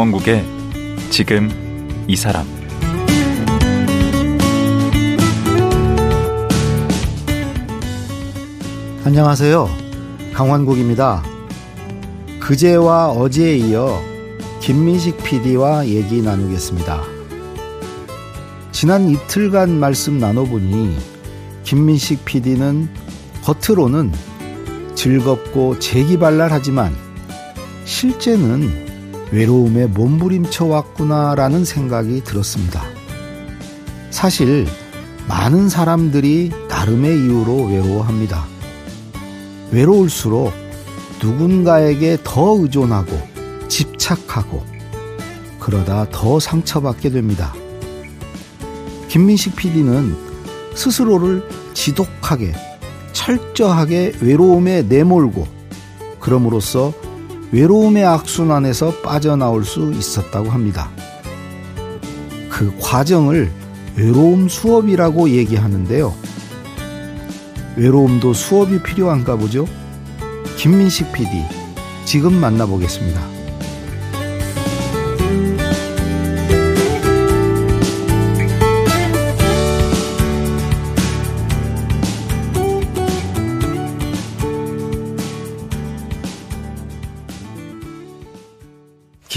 강원국의 지금 이 사람 안녕하세요. 강원국입니다. 그제와 어제에 이어 김민식 PD와 얘기 나누겠습니다. 지난 이틀간 말씀 나눠보니 김민식 PD는 겉으로는 즐겁고 재기발랄하지만 실제는 외로움에 몸부림쳐 왔구나라는 생각이 들었습니다. 사실 많은 사람들이 나름의 이유로 외로워합니다. 외로울수록 누군가에게 더 의존하고 집착하고 그러다 더 상처받게 됩니다. 김민식 PD는 스스로를 지독하게 철저하게 외로움에 내몰고 그럼으로써 외로움의 악순환에서 빠져나올 수 있었다고 합니다. 그 과정을 외로움 수업이라고 얘기하는데요. 외로움도 수업이 필요한가 보죠? 김민식 PD, 지금 만나보겠습니다.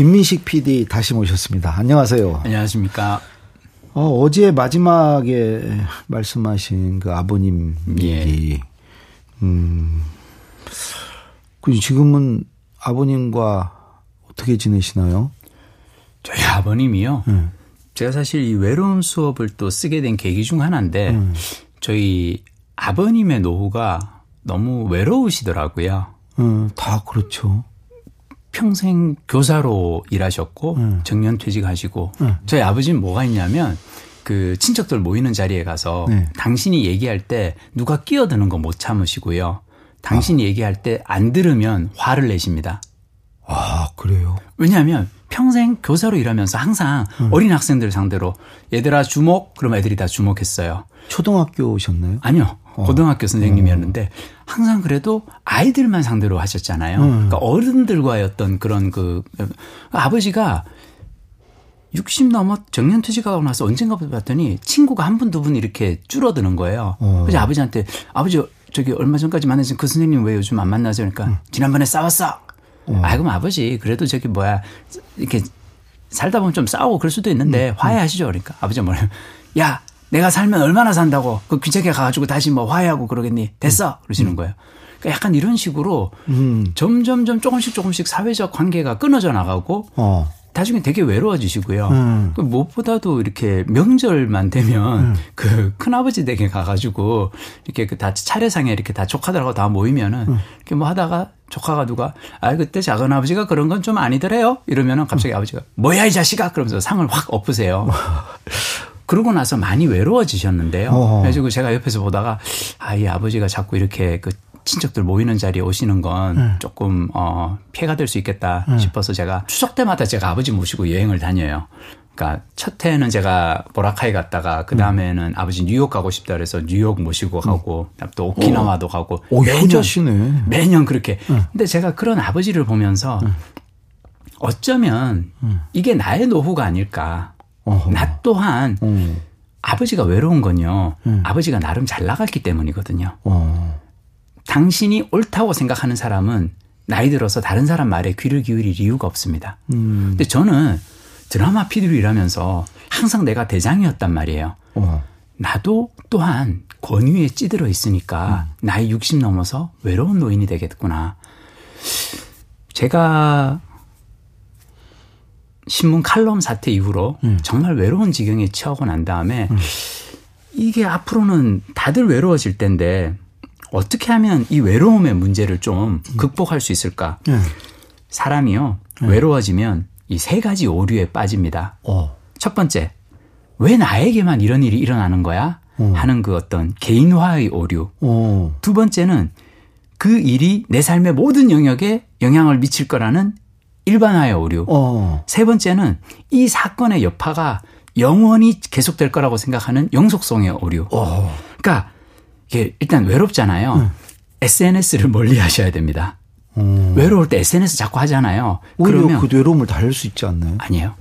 김민식 PD 다시 모셨습니다. 안녕하세요. 안녕하십니까. 어, 제 마지막에 말씀하신 그 아버님 얘기, 예. 음, 그 지금은 아버님과 어떻게 지내시나요? 저희 아버님이요. 네. 제가 사실 이 외로움 수업을 또 쓰게 된 계기 중 하나인데 네. 저희 아버님의 노후가 너무 외로우시더라고요. 음, 다 그렇죠. 평생 교사로 일하셨고 음. 정년 퇴직하시고 음. 저희 아버지는 뭐가 있냐면 그 친척들 모이는 자리에 가서 네. 당신이 얘기할 때 누가 끼어드는 거 못 참으시고요. 당신이 아. 얘기할 때 안 들으면 화를 내십니다. 아, 그래요? 왜냐하면 평생 교사로 일하면서 항상 음. 어린 학생들 상대로 얘들아 주목 그럼 애들이 다 주목했어요. 초등학교셨나요? 아니요. 어. 고등학교 선생님이었는데 항상 그래도 아이들만 상대로 하셨잖아요. 음. 그러니까 어른들과의 어떤 그런 그 아버지가 60 넘어 정년 퇴직하고 나서 언젠가 봤더니 친구가 한 분 두 분 이렇게 줄어드는 거예요. 어. 그래서 아버지한테 아버지 저기 얼마 전까지 만나신 그 선생님 왜 요즘 안 만나죠? 그러니까 음. 지난번에 싸웠어. 어. 아 그럼 아버지 그래도 저기 뭐야 이렇게 살다 보면 좀 싸우고 그럴 수도 있는데 음. 화해하시죠. 그러니까 아버지가 뭐래요? 야 내가 살면 얼마나 산다고 그 귀찮게 가가지고 다시 뭐 화해하고 그러겠니? 됐어 그러시는 음. 거예요. 그러니까 약간 이런 식으로 음. 점점 점 조금씩 조금씩 사회적 관계가 끊어져 나가고 어. 나중에 되게 외로워지시고요. 음. 그 무엇보다도 이렇게 명절만 되면 음. 그 큰아버지 댁에 가가지고 이렇게 그 다 차례상에 이렇게 다 조카들하고 다 모이면은 음. 이렇게 뭐 하다가 조카가 누가 아 그때 작은 아버지가 그런 건 좀 아니더래요. 이러면은 갑자기 음. 아버지가 뭐야 이 자식아 그러면서 상을 확 엎으세요. 그러고 나서 많이 외로워지셨는데요. 어허. 그래가지고 제가 옆에서 보다가 아, 이 아버지가 자꾸 이렇게 그 친척들 모이는 자리에 오시는 건 네. 조금 어 피해가 될 수 있겠다 네. 싶어서 제가 추석 때마다 제가 아버지 모시고 여행을 다녀요. 그러니까 첫 해는 제가 보라카이 갔다가 그 다음에는 음. 아버지 뉴욕 가고 싶다 그래서 뉴욕 모시고 가고 음. 또 오키나와도 오. 가고 오, 매년 효자시네. 매년 그렇게. 음. 근데 제가 그런 아버지를 보면서 음. 어쩌면 음. 이게 나의 노후가 아닐까. 어허. 나 또한 음. 아버지가 외로운 건요. 음. 아버지가 나름 잘 나갔기 때문이거든요. 어. 당신이 옳다고 생각하는 사람은 나이 들어서 다른 사람 말에 귀를 기울일 이유가 없습니다. 음. 근데 저는 드라마 피디로 일하면서 항상 내가 대장이었단 말이에요. 어. 나도 또한 권위에 찌들어 있으니까 음. 나이 60 넘어서 외로운 노인이 되겠구나. 제가 신문 칼럼 사태 이후로 음. 정말 외로운 지경에 처하고 난 다음에 음. 이게 앞으로는 다들 외로워질 텐데 어떻게 하면 이 외로움의 문제를 좀 음. 극복할 수 있을까? 네. 사람이요 네. 외로워지면 이 세 가지 오류에 빠집니다. 어. 첫 번째 왜 나에게만 이런 일이 일어나는 거야? 어. 하는 그 어떤 개인화의 오류. 어. 두 번째는 그 일이 내 삶의 모든 영역에 영향을 미칠 거라는 일반화의 오류. 어. 세 번째는 이 사건의 여파가 영원히 계속될 거라고 생각하는 영속성의 오류. 어. 그러니까 이게 일단 외롭잖아요. 응. SNS를 멀리 하셔야 됩니다. 음. 외로울 때 SNS 자꾸 하잖아요. 오히려 그러면 그 외로움을 달랠 수 있지 않나요? 아니에요.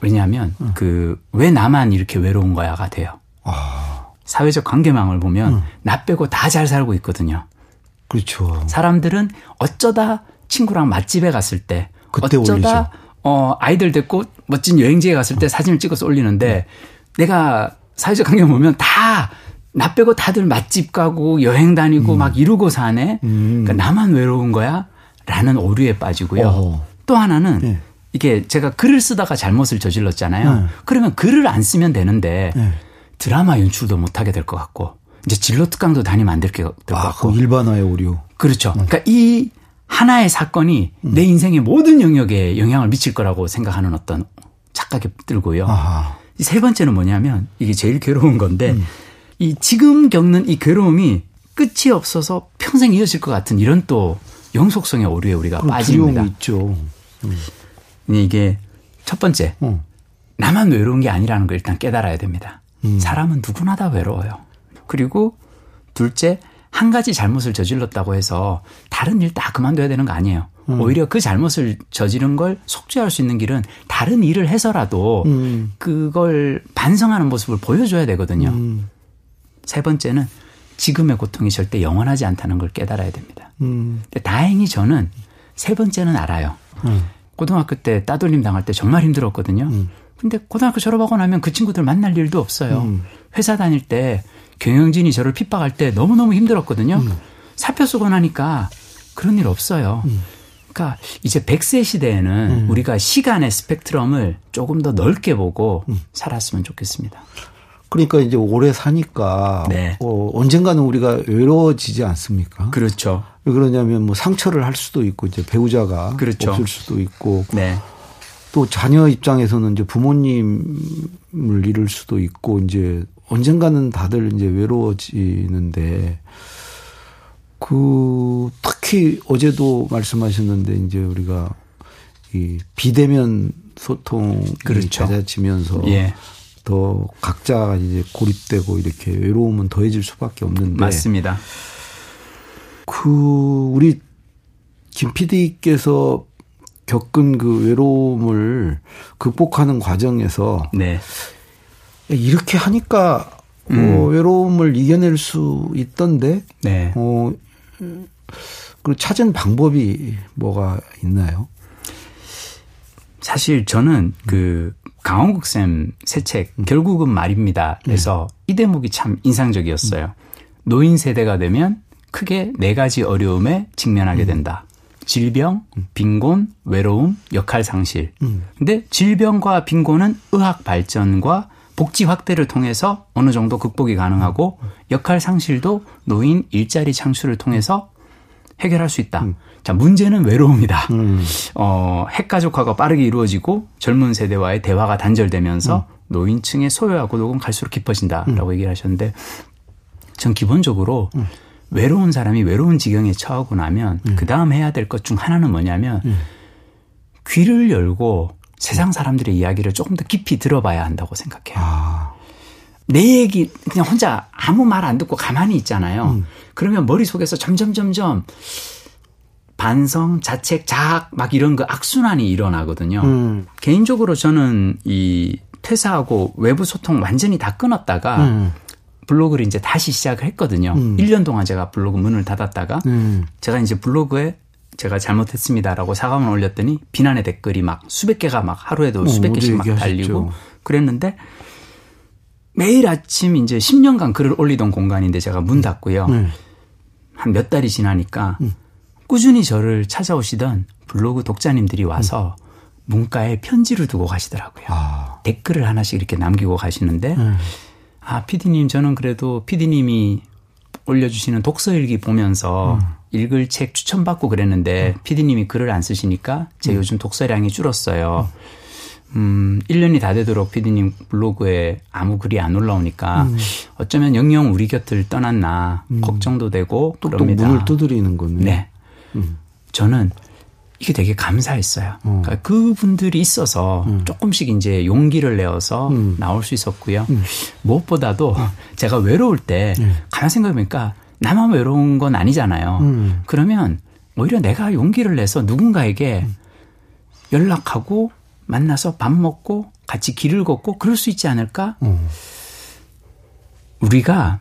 왜냐하면 그왜 나만 이렇게 외로운 거야가 돼요. 아, 사회적 관계망을 보면 나 빼고 다 잘 살고 있거든요. 그렇죠. 사람들은 어쩌다 친구랑 맛집에 갔을 때 그때 어쩌다 올리죠. 어 아이들 데리고 멋진 여행지에 갔을 때 사진을 찍어서 올리는데 내가 사회적 관계 보면 다 나 빼고 다들 맛집 가고 여행 다니고 음. 막 이루고 사네. 그러니까 나만 외로운 거야? 라는 오류에 빠지고요. 어허. 또 하나는 네. 이게 제가 글을 쓰다가 잘못을 저질렀잖아요. 네. 그러면 글을 안 쓰면 되는데 네. 드라마 연출도 못 하게 될 것 같고 이제 진로 특강도 다니면 안 될것 아, 같고 그 일반화의 오류. 그렇죠. 그러니까 이 하나의 사건이 내 인생의 모든 영역에 영향을 미칠 거라고 생각하는 어떤 착각이 들고요. 아하. 이세 번째는 뭐냐면 이게 제일 괴로운 건데 이 지금 겪는 이 괴로움이 끝이 없어서 평생 이어질 것 같은 이런 또 영속성의 오류에 우리가 빠집니다. 있죠. 이게 첫 번째 어. 나만 외로운 게 아니라는 걸 일단 깨달아야 됩니다. 음. 사람은 누구나 다 외로워요. 그리고 둘째, 한 가지 잘못을 저질렀다고 해서 다른 일 다 그만둬야 되는 거 아니에요. 음. 오히려 그 잘못을 저지른 걸 속죄할 수 있는 길은 다른 일을 해서라도 음. 그걸 반성하는 모습을 보여줘야 되거든요. 음. 세 번째는 지금의 고통이 절대 영원하지 않다는 걸 깨달아야 됩니다. 음. 근데 다행히 저는 세 번째는 알아요. 음. 고등학교 때 따돌림 당할 때 정말 힘들었거든요. 근데 고등학교 졸업하고 나면 그 친구들 만날 일도 없어요. 음. 회사 다닐 때 경영진이 저를 핍박할 때 너무너무 힘들었거든요. 음. 사표 쓰고 나니까 그런 일 없어요. 그러니까 이제 100세 시대에는 우리가 시간의 스펙트럼을 조금 더 넓게 보고 살았으면 좋겠습니다. 그러니까 이제 오래 사니까 네. 어, 언젠가는 우리가 외로워지지 않습니까? 그렇죠. 왜 그러냐면 뭐 상처를 할 수도 있고 이제 배우자가 그렇죠. 없을 수도 있고 네. 또 자녀 입장에서는 이제 부모님을 잃을 수도 있고 이제 언젠가는 다들 이제 외로워지는데 그 특히 어제도 말씀하셨는데 이제 우리가 이 비대면 소통이 그렇죠. 잦아지면서 예. 더 각자가 이제 고립되고 이렇게 외로움은 더해질 수밖에 없는데 맞습니다. 그 우리 김 PD께서 겪은 그 외로움을 극복하는 과정에서 네. 이렇게 하니까 어, 외로움을 이겨낼 수 있던데 네. 어, 그 찾은 방법이 뭐가 있나요? 사실 저는 그 강원국 쌤새책 결국은 말입니다. 그래서 이 대목이 참 인상적이었어요. 노인 세대가 되면 크게 네 가지 어려움에 직면하게 된다. 질병, 빈곤, 외로움, 역할 상실. 근데 질병과 빈곤은 의학 발전과 복지 확대를 통해서 어느 정도 극복이 가능하고 역할 상실도 노인 일자리 창출을 통해서 해결할 수 있다. 자, 문제는 외로움이다. 어, 핵가족화가 빠르게 이루어지고 젊은 세대와의 대화가 단절되면서 노인층의 소외와 고독은 갈수록 깊어진다라고 얘기를 하셨는데 전 기본적으로 외로운 사람이 외로운 지경에 처하고 나면 그 다음 해야 될 것 중 하나는 뭐냐면 귀를 열고 세상 사람들의 이야기를 조금 더 깊이 들어봐야 한다고 생각해요. 아, 내 얘기 그냥 혼자 아무 말 안 듣고 가만히 있잖아요. 그러면 머릿속에서 점점 점점 반성, 자책, 자학 막 이런 그 악순환이 일어나거든요. 음. 개인적으로 저는 이 퇴사하고 외부 소통 완전히 다 끊었다가 음. 블로그를 이제 다시 시작을 했거든요. 음. 1년 동안 제가 블로그 문을 닫았다가 음. 제가 이제 블로그에 제가 잘못했습니다라고 사과문 올렸더니 비난의 댓글이 막 수백 개가 막 하루에도 어, 수백 모두 개씩 막. 달리고 그랬는데 매일 아침 이제 10년간 글을 올리던 공간인데 제가 문 닫고요. 네. 한몇 달이 지나니까 음. 꾸준히 저를 찾아오시던 블로그 독자님들이 와서 문가에 편지를 두고 가시더라고요. 아, 댓글을 하나씩 이렇게 남기고 가시는데 네. 아, 피디님, 저는 그래도 피디님이 올려주시는 독서일기 보면서 읽을 책 추천받고 그랬는데 피디님이 글을 안 쓰시니까 제 요즘 독서량이 줄었어요. 음, 1년이 다 되도록 피디님 블로그에 아무 글이 안 올라오니까 어쩌면 영영 우리 곁을 떠났나 걱정도 되고 또, 또 그럽니다. 문을 두드리는 거네. 네. 저는 이게 되게 감사했어요. 그러니까 그분들이 있어서 조금씩 이제 용기를 내어서 나올 수 있었고요. 무엇보다도 제가 외로울 때 가만 생각해보니까 나만 외로운 건 아니잖아요. 그러면 오히려 내가 용기를 내서 누군가에게 연락하고 만나서 밥 먹고 같이 길을 걷고 그럴 수 있지 않을까? 음. 우리가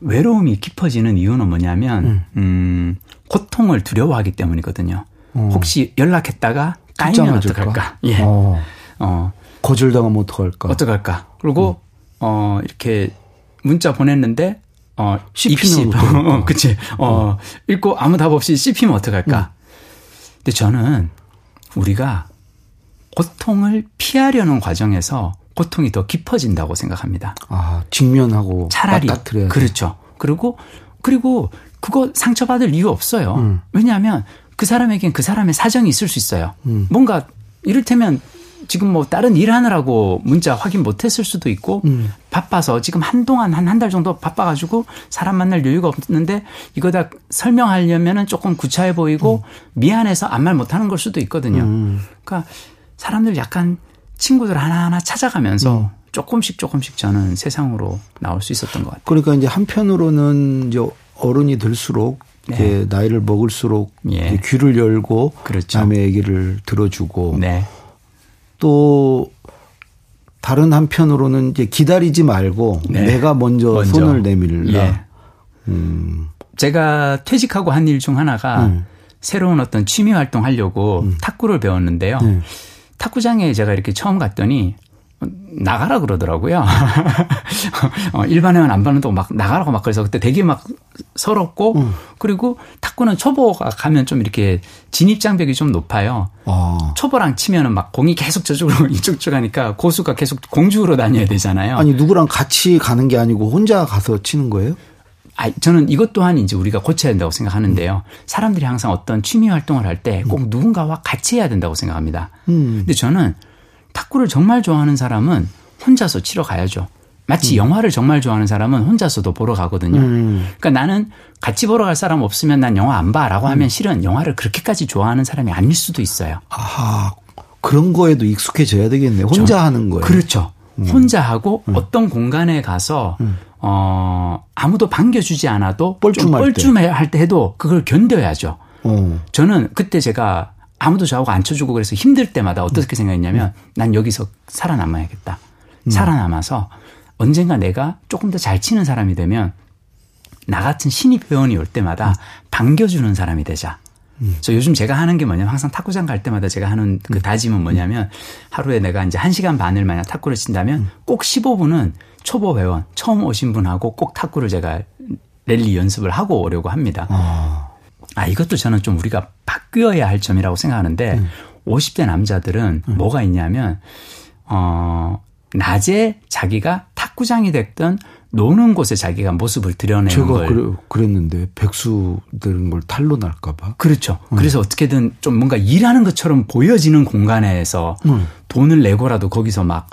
외로움이 깊어지는 이유는 뭐냐면 음, 고통을 두려워하기 때문이거든요. 어. 혹시 연락했다가 까이면? 어떡할까? 예. 어. 어, 거절당하면 어떡할까? 어떡할까? 그리고 어 이렇게 문자 보냈는데 어 씹히면? 어, 그치 어 읽고 아무 답 없이 씹히면 어떡할까? 근데 저는 우리가 고통을 피하려는 과정에서 고통이 더 깊어진다고 생각합니다. 아, 직면하고 차라리 맞닥뜨려야 돼. 그렇죠. 그리고 그리고 그거 상처받을 이유 없어요. 음. 왜냐하면 그 사람에겐 그 사람의 사정이 있을 수 있어요. 음. 뭔가 이를테면 지금 뭐 다른 일 하느라고 문자 확인 못 했을 수도 있고 음. 바빠서 지금 한동안 한 한 달 정도 바빠가지고 사람 만날 여유가 없는데 이거 다 설명하려면은 조금 구차해 보이고 미안해서 아무 말 못하는 걸 수도 있거든요. 음. 그러니까 사람들 약간 친구들 하나하나 찾아가면서 음. 조금씩 조금씩 저는 세상으로 나올 수 있었던 것 같아요. 그러니까 이제 한편으로는 이제 어른이 들수록 네. 나이를 먹을수록 예. 귀를 열고 그렇죠. 남의 얘기를 들어주고 네. 또 다른 한편으로는 이제 기다리지 말고 네. 내가 먼저, 먼저. 손을 내밀라. 예. 음. 제가 퇴직하고 한 일 중 하나가 음. 새로운 어떤 취미 활동 하려고 탁구를 배웠는데요. 네. 탁구장에 제가 이렇게 처음 갔더니 나가라 그러더라고요. 어, 일반회원 안 받는다고 막 나가라고 막 그래서 그때 되게 막 서럽고 음. 그리고 탁구는 초보가 가면 좀 이렇게 진입 장벽이 좀 높아요. 아. 초보랑 치면은 막 공이 계속 저쪽으로 이쪽 가니까 고수가 계속 공중으로 다녀야 되잖아요. 아니 누구랑 같이 가는 게 아니고 혼자 가서 치는 거예요? 아, 저는 이것 또한 이제 우리가 고쳐야 된다고 생각하는데요. 사람들이 항상 어떤 취미 활동을 할 때 꼭 누군가와 같이 해야 된다고 생각합니다. 음. 근데 저는 탁구를 정말 좋아하는 사람은 혼자서 치러 가야죠. 마치 영화를 정말 좋아하는 사람은 혼자서도 보러 가거든요. 음. 그러니까 나는 같이 보러 갈 사람 없으면 난 영화 안 봐라고 하면 실은 영화를 그렇게까지 좋아하는 사람이 아닐 수도 있어요. 아 그런 거에도 익숙해져야 되겠네. 혼자 하는 거예요. 그렇죠. 혼자 하고 어떤 공간에 가서 어 아무도 반겨주지 않아도 좀 뻘쭘할 때. 뻘쭘할 때 해도 그걸 견뎌야죠. 어. 저는 그때 제가 아무도 저하고 안 쳐주고 그래서 힘들 때마다 어떻게 생각했냐면 난 여기서 살아남아야겠다. 살아남아서 언젠가 내가 조금 더 잘 치는 사람이 되면 나 같은 신입 회원이 올 때마다 반겨주는 사람이 되자. 저 요즘 제가 하는 게 뭐냐면 항상 탁구장 갈 때마다 제가 하는 그 다짐은 뭐냐면 하루에 내가 이제 1시간 반을 만약 탁구를 친다면 꼭 15분은 초보 회원, 처음 오신 분하고 꼭 탁구를 제가 랠리 연습을 하고 오려고 합니다. 아. 아, 이것도 저는 좀 우리가 바뀌어야 할 점이라고 생각하는데, 50대 남자들은 뭐가 있냐면, 어, 낮에 자기가 탁구장이 됐든 노는 곳에 자기가 모습을 드러내는 제가 걸. 그래, 그랬는데 백수 되는 걸 탈로 날까봐. 그렇죠. 그래서 어떻게든 좀 뭔가 일하는 것처럼 보여지는 공간에서 음. 돈을 내고라도 거기서 막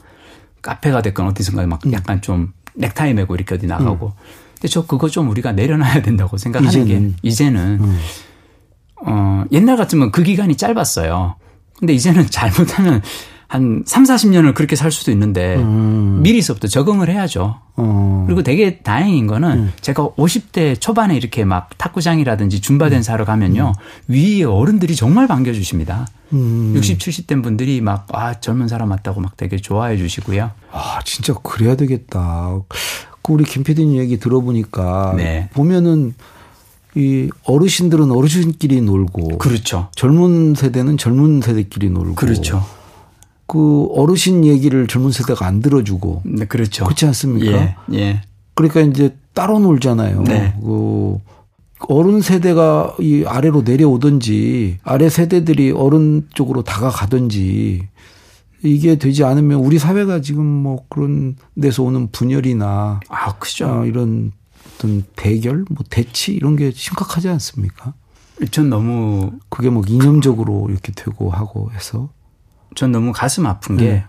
카페가 됐건 어디선가 음. 막 약간 좀 넥타이 메고 이렇게 어디 나가고. 근데 저 그거 좀 우리가 내려놔야 된다고 생각하는 이제는. 음. 게 이제는 어 옛날 같으면 그 기간이 짧았어요. 근데 이제는 잘못하면 한 3, 40년을 그렇게 살 수도 있는데 음. 미리서부터 적응을 해야죠. 어. 그리고 되게 다행인 거는 음. 제가 50대 초반에 이렇게 막 탁구장이라든지 음. 줌바 댄스 하러 가면요. 위에 어른들이 정말 반겨 주십니다. 음. 60, 70대 분들이 막, 아, 젊은 사람 맞다고 막 되게 좋아해 주시고요. 아, 진짜 그래야 되겠다. 그 우리 김 PD님 얘기 들어보니까 네. 보면은 이 어르신들은 어르신끼리 놀고 그렇죠. 젊은 세대는 젊은 세대끼리 놀고 그렇죠. 그 어르신 얘기를 젊은 세대가 안 들어주고 네, 그렇죠. 그렇지 않습니까? 예, 예. 그러니까 이제 따로 놀잖아요. 네. 그 어른 세대가 이 아래로 내려오든지 아래 세대들이 어른 쪽으로 다가가든지 이게 되지 않으면 우리 사회가 지금 뭐 그런 데서 오는 분열이나 아, 크죠. 어, 이런 어떤 대결, 뭐 대치 이런 게 심각하지 않습니까? 전 너무, 그게 뭐 이념적으로 이렇게 되고 하고 해서 전 너무 가슴 아픈 게 네.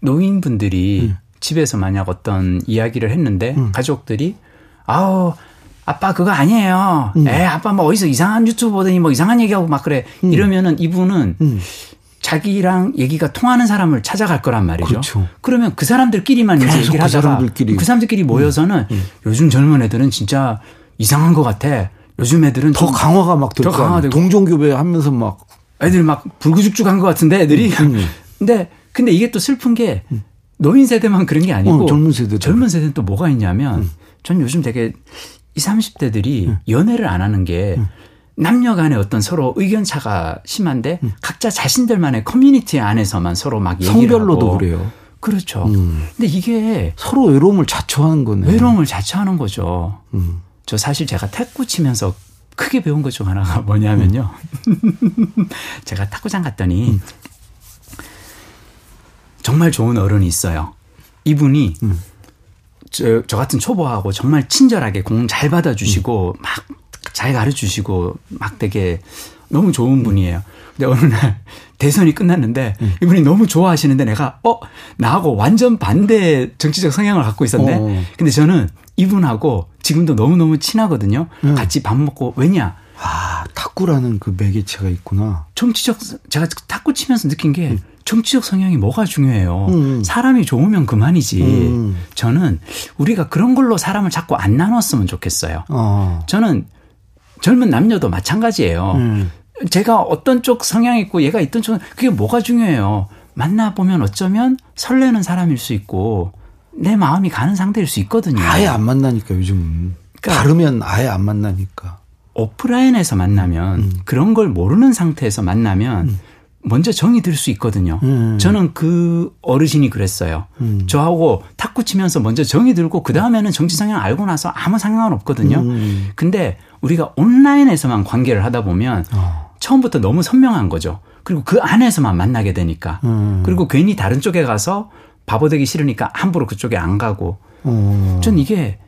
노인분들이 집에서 만약 어떤 이야기를 했는데 음. 가족들이 아우 아빠 그거 아니에요. 음. 에 아빠 뭐 어디서 이상한 유튜브 보더니 뭐 이상한 얘기하고 막 그래. 이러면은 이분은 음. 자기랑 얘기가 통하는 사람을 찾아갈 거란 말이죠. 그렇죠. 그러면 그 사람들끼리만 이제 얘기를 그 하다가 사람들끼리. 음. 그 사람들끼리 모여서는 요즘 젊은 애들은 진짜 이상한 것 같아. 요즘 애들은 더 강화가 막 더 강화되고 동종교배 하면서 막 애들 막 불구죽죽한 것 같은데 애들이. 음. 근데 근데 이게 또 슬픈 게 노인 세대만 그런 게 아니고 어, 젊은 세대 젊은 세대는 또 뭐가 있냐면 음. 전 요즘 되게 20, 30대들이 음. 연애를 안 하는 게 음. 남녀 간에 어떤 서로 의견 차가 심한데 음. 각자 자신들만의 커뮤니티 안에서만 서로 막 얘기를 성별로도 하고. 그래요. 그렇죠. 음. 근데 이게 서로 외로움을 자초하는 거네. 외로움을 자초하는 거죠. 음. 저 사실 제가 탁구 치면서 크게 배운 것 중 하나가 뭐냐면요. 제가 탁구장 갔더니 음. 정말 좋은 어른이 있어요. 이분이 음. 저, 저 같은 초보하고 정말 친절하게 공 잘 받아주시고 음. 막 잘 가르쳐 주시고 막 되게 너무 좋은 분이에요. 근데 어느 날 대선이 끝났는데 음. 이분이 너무 좋아하시는데 내가 어 나하고 완전 반대 정치적 성향을 갖고 있었네. 어. 근데 저는 이분하고 지금도 너무 너무 친하거든요. 음. 같이 밥 먹고 왜냐? 아 탁구라는 그 매개체가 있구나. 정치적 제가 탁구 치면서 느낀 게 음. 정치적 성향이 뭐가 중요해요. 음. 사람이 좋으면 그만이지. 음. 저는 우리가 그런 걸로 사람을 자꾸 안 나눴으면 좋겠어요. 어. 저는 젊은 남녀도 마찬가지예요. 음. 제가 어떤 쪽 성향이 있고 얘가 있던 쪽은 그게 뭐가 중요해요. 만나 보면 어쩌면 설레는 사람일 수 있고 내 마음이 가는 상태일 수 있거든요. 아예 안 만나니까 요즘은. 그러니까 다르면 아예 안 만나니까. 오프라인에서 만나면 음. 그런 걸 모르는 상태에서 만나면 음. 먼저 정이 들 수 있거든요. 음. 저는 그 어르신이 그랬어요. 음. 저하고 탁구 치면서 먼저 정이 들고 그 다음에는 정치 성향 알고 나서 아무 상관은 없거든요. 음. 근데 우리가 온라인에서만 관계를 하다 보면 어. 처음부터 너무 선명한 거죠. 그리고 그 안에서만 만나게 되니까. 음. 그리고 괜히 다른 쪽에 가서 바보 되기 싫으니까 함부로 그쪽에 안 가고. 어. 전 이게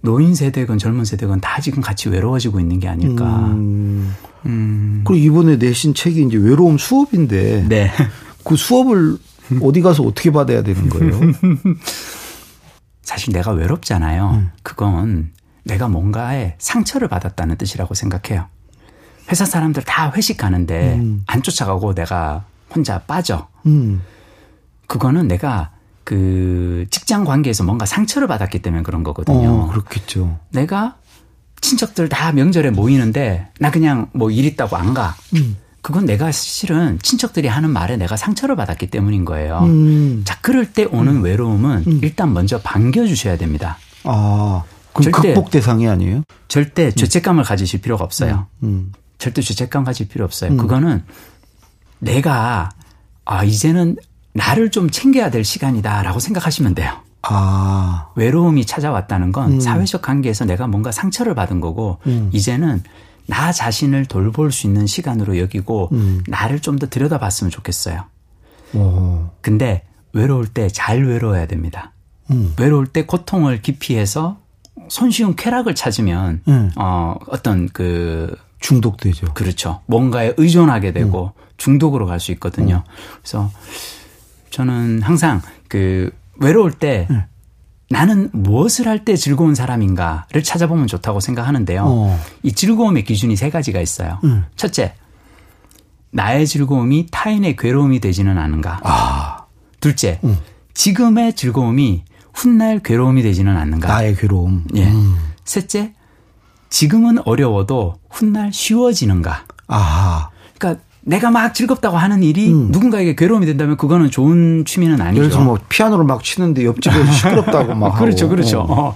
노인 세대건 젊은 세대건 다 지금 같이 외로워지고 있는 게 아닐까. 음. 음. 그리고 이번에 내신 책이 이제 외로움 수업인데. 네. 그 수업을 어디 가서 어떻게 받아야 되는 거예요? 사실 내가 외롭잖아요. 음. 그건 내가 뭔가에 상처를 받았다는 뜻이라고 생각해요. 회사 사람들 다 회식 가는데 음. 안 쫓아가고 내가 혼자 빠져. 음. 그거는 내가 그 직장 관계에서 뭔가 상처를 받았기 때문에 그런 거거든요. 어, 그렇겠죠. 내가 친척들 다 명절에 모이는데 나 그냥 뭐 일 있다고 안 가. 음. 그건 내가 실은 친척들이 하는 말에 내가 상처를 받았기 때문인 거예요. 음. 자, 그럴 때 오는 음. 외로움은 음. 일단 먼저 반겨주셔야 됩니다. 아, 절대, 극복 대상이 아니에요? 절대 음. 죄책감을 가지실 필요가 없어요. 음. 절대 죄책감 가질 필요 없어요. 그거는 내가 아, 이제는 나를 좀 챙겨야 될 시간이다라고 생각하시면 돼요. 아. 외로움이 찾아왔다는 건 음. 사회적 관계에서 내가 뭔가 상처를 받은 거고 음. 이제는 나 자신을 돌볼 수 있는 시간으로 여기고 음. 나를 좀 더 들여다봤으면 좋겠어요. 오. 근데 외로울 때 잘 외로워야 됩니다. 음. 외로울 때 고통을 기피해서 손쉬운 쾌락을 찾으면 음. 어 어떤 그 중독되죠. 그렇죠. 뭔가에 의존하게 되고 음. 중독으로 갈 수 있거든요. 그래서 저는 항상 그 외로울 때 네. 나는 무엇을 할 때 즐거운 사람인가를 찾아보면 좋다고 생각하는데요. 어. 이 즐거움의 기준이 세 가지가 있어요. 음. 첫째, 나의 즐거움이 타인의 괴로움이 되지는 않은가. 아. 둘째, 음. 지금의 즐거움이 훗날 괴로움이 되지는 않는가. 나의 괴로움. 예. 음. 셋째, 지금은 어려워도 훗날 쉬워지는가. 아. 그러니까 내가 막 즐겁다고 하는 일이 음. 누군가에게 괴로움이 된다면 그거는 좋은 취미는 아니죠. 예를 들어 뭐 피아노를 막 치는데 옆집에 시끄럽다고 막 그렇죠. 그렇죠. 어.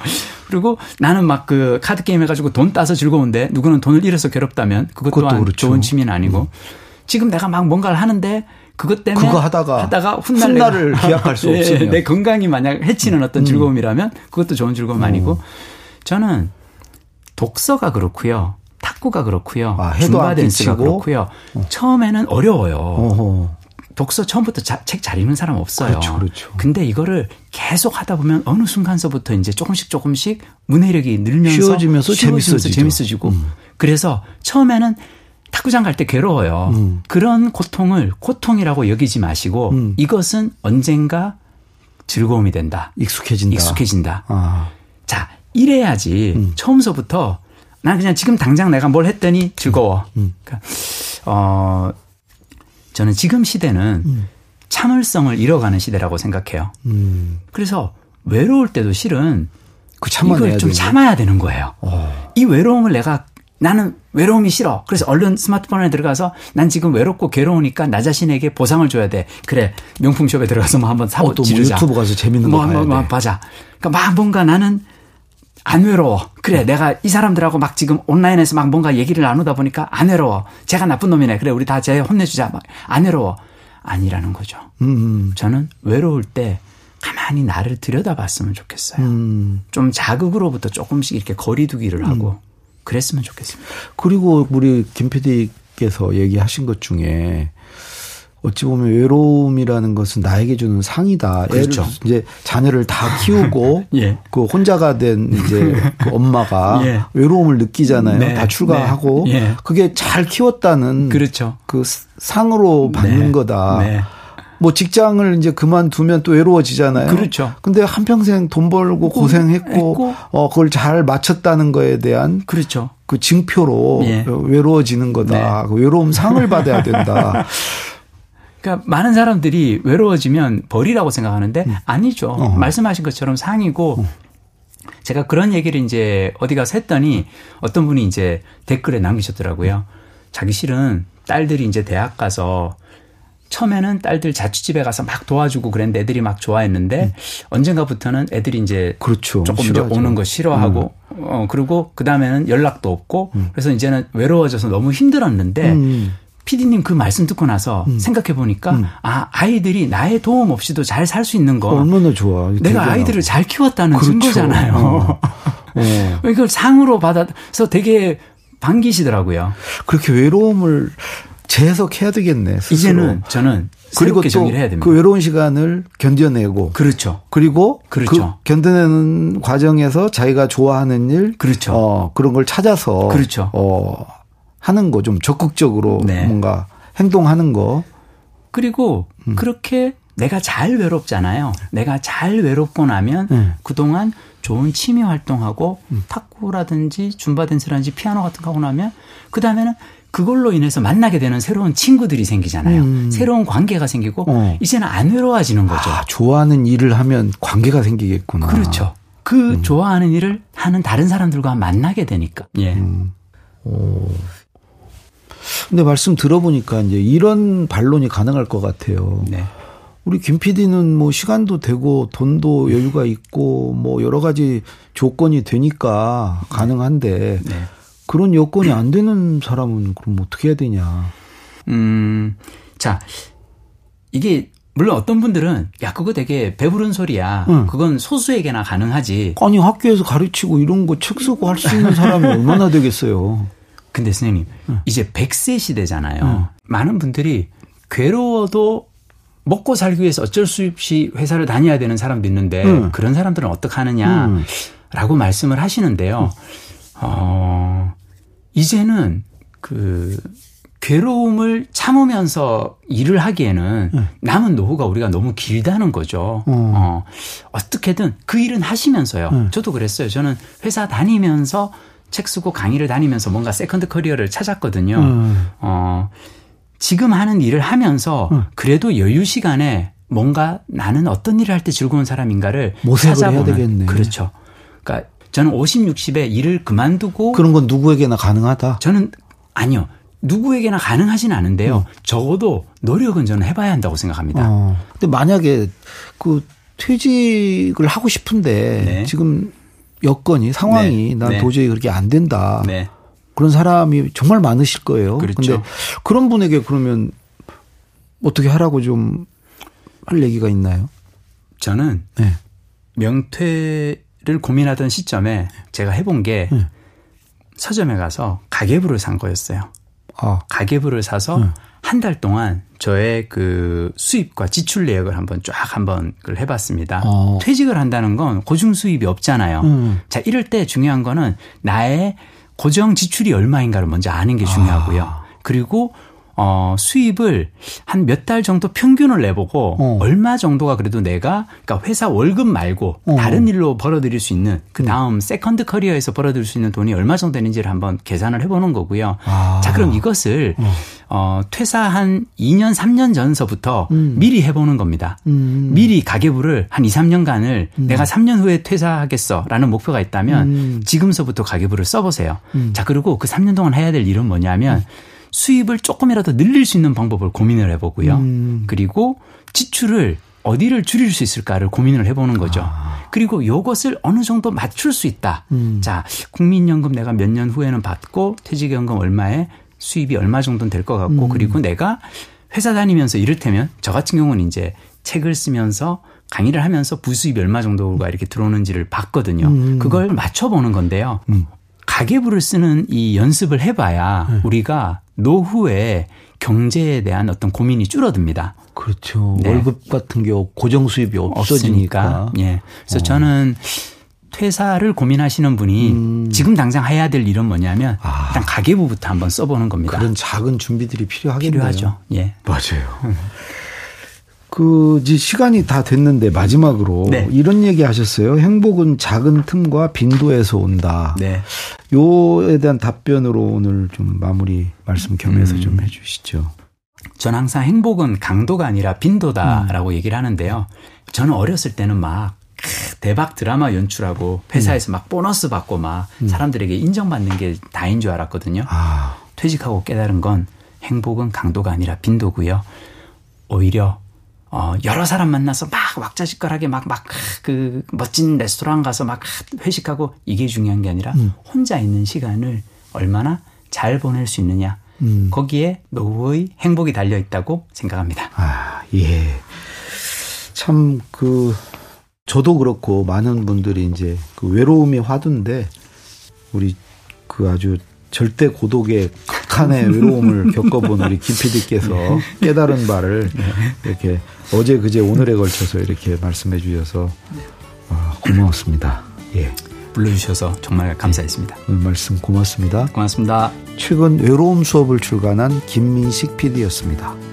그리고 나는 막 그 카드 게임 해가지고 돈 따서 즐거운데 누구는 돈을 잃어서 괴롭다면 그것 또한 그렇죠. 좋은 취미는 아니고 음. 지금 내가 막 뭔가를 하는데 그것 때문에 그거 하다가 하다가 훗날 훗날을 기약할 수 없으면 내 건강이 만약 해치는 어떤 음. 즐거움이라면 그것도 좋은 즐거움 음. 아니고 저는 독서가 그렇고요. 탁구가 그렇고요. 아, 줌바 댄스가 그렇고요. 어. 처음에는 어려워요. 어허. 독서 처음부터 책 잘 읽는 사람 없어요. 그렇죠, 그렇죠. 근데 이거를 계속 하다 보면 어느 순간서부터 이제 조금씩 조금씩 문해력이 늘면서 쉬워지면서, 재밌어지죠. 재밌어지고 음. 그래서 처음에는 탁구장 갈 때 괴로워요. 음. 그런 고통을 고통이라고 여기지 마시고 음. 이것은 언젠가 즐거움이 된다. 익숙해진다. 익숙해진다. 아. 자, 이래야지 음. 처음서부터 난 그냥 지금 당장 내가 뭘 했더니 즐거워. 음. 음. 그러니까 어 저는 지금 시대는 음. 참을성을 잃어가는 시대라고 생각해요. 음. 그래서 외로울 때도 실은 그 참아내야 이걸 좀 되네. 참아야 되는 거예요. 어. 이 외로움을 내가 나는 외로움이 싫어. 그래서 얼른 스마트폰에 들어가서 난 지금 외롭고 괴로우니까 나 자신에게 보상을 줘야 돼. 그래 명품숍에 들어가서 뭐 한번 사고 어, 또뭐 지르자. 유튜브 가서 재밌는 거 뭐, 봐야 뭐, 뭐 돼. 봐자. 그러니까 막 뭔가 나는 안 외로워. 그래, 내가 이 사람들하고 막 지금 온라인에서 막 뭔가 얘기를 나누다 보니까 안 외로워. 제가 나쁜 놈이네. 그래, 우리 다제 혼내주자. 막 안 외로워. 아니라는 거죠. 음, 저는 외로울 때 가만히 나를 들여다봤으면 좋겠어요. 음. 좀 자극으로부터 조금씩 이렇게 거리두기를 하고 그랬으면 좋겠습니다. 그리고 우리 김 PD께서 얘기하신 것 중에 어찌 보면 외로움이라는 것은 나에게 주는 상이다. 그렇죠. 이제 자녀를 다 키우고 예. 그 혼자가 된 이제 그 엄마가 예. 외로움을 느끼잖아요. 네. 다 출가하고 네. 예. 그게 잘 키웠다는 그렇죠. 그 상으로 받는 네. 거다. 네. 뭐 직장을 이제 그만두면 또 외로워지잖아요. 그렇죠. 근데 한평생 돈 벌고 고생했고 했고. 어 그걸 잘 마쳤다는 거에 대한 그렇죠. 그 징표로 예. 외로워지는 거다. 네. 그 외로움 상을 받아야 된다. 그러니까 많은 사람들이 외로워지면 벌이라고 생각하는데 아니죠. 어. 말씀하신 것처럼 상이고 제가 그런 얘기를 이제 어디 가서 했더니 어떤 분이 이제 댓글에 남기셨더라고요. 자기 실은 딸들이 이제 대학 가서 처음에는 딸들 자취집에 가서 막 도와주고 그랬는데 애들이 막 좋아했는데 언젠가부터는 애들이 이제 그렇죠. 조금 싫어하죠. 오는 거 싫어하고 어 그리고 그 다음에는 연락도 없고 그래서 이제는 외로워져서 너무 힘들었는데 음. 피디님 그 말씀 듣고 나서 생각해 보니까 아 아이들이 나의 도움 없이도 잘 살 수 있는 거 얼마나 좋아. 내가 대단하고. 아이들을 잘 키웠다는 그렇죠. 증거잖아요. 어. 어. 이걸 상으로 받아서 되게 반기시더라고요. 그렇게 외로움을 재해석해야 되겠네. 스스로. 이제는 저는 그리고 새롭게 정리를 해야 됩니다. 또그 외로운 시간을 견뎌내고 그렇죠. 그리고 그렇죠. 그 견뎌내는 과정에서 자기가 좋아하는 일, 그렇죠. 어, 그런 걸 찾아서 그렇죠. 어, 하는 거 좀 적극적으로 네. 뭔가 행동하는 거. 그리고 음. 그렇게 내가 잘 외롭잖아요. 내가 잘 외롭고 나면 네. 그동안 좋은 취미 활동하고 음. 탁구라든지 줌바 댄스라든지 피아노 같은 거 하고 나면 그 다음에는 그걸로 인해서 만나게 되는 새로운 친구들이 생기잖아요. 음. 새로운 관계가 생기고 어. 이제는 안 외로워지는 거죠. 아, 좋아하는 일을 하면 관계가 생기겠구나. 그렇죠. 그 음. 좋아하는 일을 하는 다른 사람들과 만나게 되니까. 예. 음. 근데 말씀 들어보니까 이제 이런 반론이 가능할 것 같아요. 네. 우리 김 PD는 뭐 시간도 되고 돈도 여유가 있고 뭐 여러 가지 조건이 되니까 가능한데 네. 그런 여건이 안 되는 사람은 그럼 어떻게 해야 되냐. 음, 자, 이게, 물론 어떤 분들은, 야, 그거 되게 배부른 소리야. 응. 그건 소수에게나 가능하지. 아니 학교에서 가르치고 이런 거 책 쓰고 할 수 있는 사람이 얼마나 되겠어요. 근데 선생님, 이제 100세 시대잖아요. 응. 많은 분들이 괴로워도 먹고 살기 위해서 어쩔 수 없이 회사를 다녀야 되는 사람도 있는데, 응. 그런 사람들은 어떡하느냐, 응. 라고 말씀을 하시는데요. 어, 이제는 그, 괴로움을 참으면서 일을 하기에는 남은 노후가 우리가 너무 길다는 거죠. 음. 어, 어떻게든 그 일은 하시면서요. 음. 저도 그랬어요. 저는 회사 다니면서 책 쓰고 강의를 다니면서 뭔가 second career를 찾았거든요. 음. 어, 지금 하는 일을 하면서 음. 그래도 여유 시간에 뭔가 나는 어떤 일을 할 때 즐거운 사람인가를 찾아보는 되겠네. 그렇죠. 그러니까 저는 50, 60에 일을 그만두고 그런 건 누구에게나 가능하다. 저는 아니요. 누구에게나 가능하진 않은데요. 적어도 노력은 저는 해봐야 한다고 생각합니다. 어. 근데 만약에 그 퇴직을 하고 싶은데 네. 지금 여건이 상황이 네. 난 네. 도저히 그렇게 안 된다. 네. 그런 사람이 정말 많으실 거예요. 그렇죠. 근데 그런 분에게 그러면 어떻게 하라고 좀 할 얘기가 있나요? 저는 네. 명퇴 를 고민하던 시점에 제가 해본 게 네. 서점에 가서 가계부를 산 거였어요. 아, 가계부를 사서 네. 한달 동안 저의 그 수입과 지출 내역을 한번 쫙 한번 그걸 해봤습니다. 어. 퇴직을 한다는 건 고정 수입이 없잖아요. 음. 자, 이럴 때 중요한 거는 나의 고정 지출이 얼마인가를 먼저 아는 게 중요하고요. 그리고 어, 수입을 한 몇 달 정도 평균을 내보고 어. 얼마 정도가 그래도 내가 그러니까 회사 월급 말고 어. 다른 일로 벌어들일 수 있는 그 다음 second career에서 벌어들일 수 있는 돈이 얼마 정도 되는지를 한번 계산을 해보는 거고요. 아. 자 그럼 이것을 어, 퇴사 한 2년 3년 전서부터 미리 해보는 겁니다. 음. 미리 가계부를 한 2, 3년간을 내가 3년 후에 퇴사하겠어라는 목표가 있다면 음. 지금서부터 가계부를 써보세요. 자 그리고 그 3년 동안 해야 될 일은 뭐냐면 수입을 조금이라도 늘릴 수 있는 방법을 고민을 해보고요. 음. 그리고 지출을 어디를 줄일 수 있을까를 고민을 해보는 거죠. 아. 그리고 요것을 어느 정도 맞출 수 있다. 음. 자, 국민연금 내가 몇 년 후에는 받고 퇴직연금 얼마에 수입이 얼마 정도는 될 것 같고 음. 그리고 내가 회사 다니면서 이를테면 저 같은 경우는 이제 책을 쓰면서 강의를 하면서 부수입이 얼마 정도가 이렇게 들어오는지를 봤거든요. 음. 그걸 맞춰보는 건데요. 가계부를 쓰는 이 연습을 해봐야 네. 우리가 노후에 경제에 대한 어떤 고민이 줄어듭니다. 그렇죠. 네. 월급 같은 경우 고정 수입이 없어지니까. 없으니까. 예. 그래서 어. 저는 퇴사를 고민하시는 분이 지금 당장 해야 될 일은 뭐냐면 음. 아. 일단 가계부부터 한번 써보는 겁니다. 그런 작은 준비들이 필요하겠네요. 필요하죠. 예. 맞아요. 그 이제 시간이 다 됐는데 마지막으로 네. 이런 얘기 하셨어요. 행복은 작은 틈과 빈도에서 온다. 네. 요에 대한 답변으로 오늘 좀 마무리 말씀 겸해서 좀 음. 해주시죠. 전 항상 행복은 강도가 아니라 빈도다라고 음. 얘기를 하는데요. 저는 어렸을 때는 막 크, 대박 드라마 연출하고 회사에서 음. 막 보너스 받고 막 사람들에게 인정받는 게 다인 줄 알았거든요. 아, 퇴직하고 깨달은 건 행복은 강도가 아니라 빈도고요. 오히려 어, 여러 사람 만나서 막 왁자지껄하게 막 막 그 멋진 레스토랑 가서 막 회식하고 이게 중요한 게 아니라 혼자 있는 시간을 얼마나 잘 보낼 수 있느냐. 음. 거기에 노후의 행복이 달려 있다고 생각합니다. 아, 예. 참, 그, 저도 그렇고 많은 분들이 이제 그 외로움이 화두인데 우리 그 아주 절대 고독의 극한의 외로움을 겪어본 우리 김 PD께서 깨달은 바를 이렇게 어제 그제 오늘에 걸쳐서 이렇게 말씀해 주셔서 아, 고마웠습니다. 예. 불러주셔서 정말 감사했습니다. 오늘 말씀 고맙습니다. 고맙습니다. 최근 외로움 수업을 출간한 김민식 PD였습니다.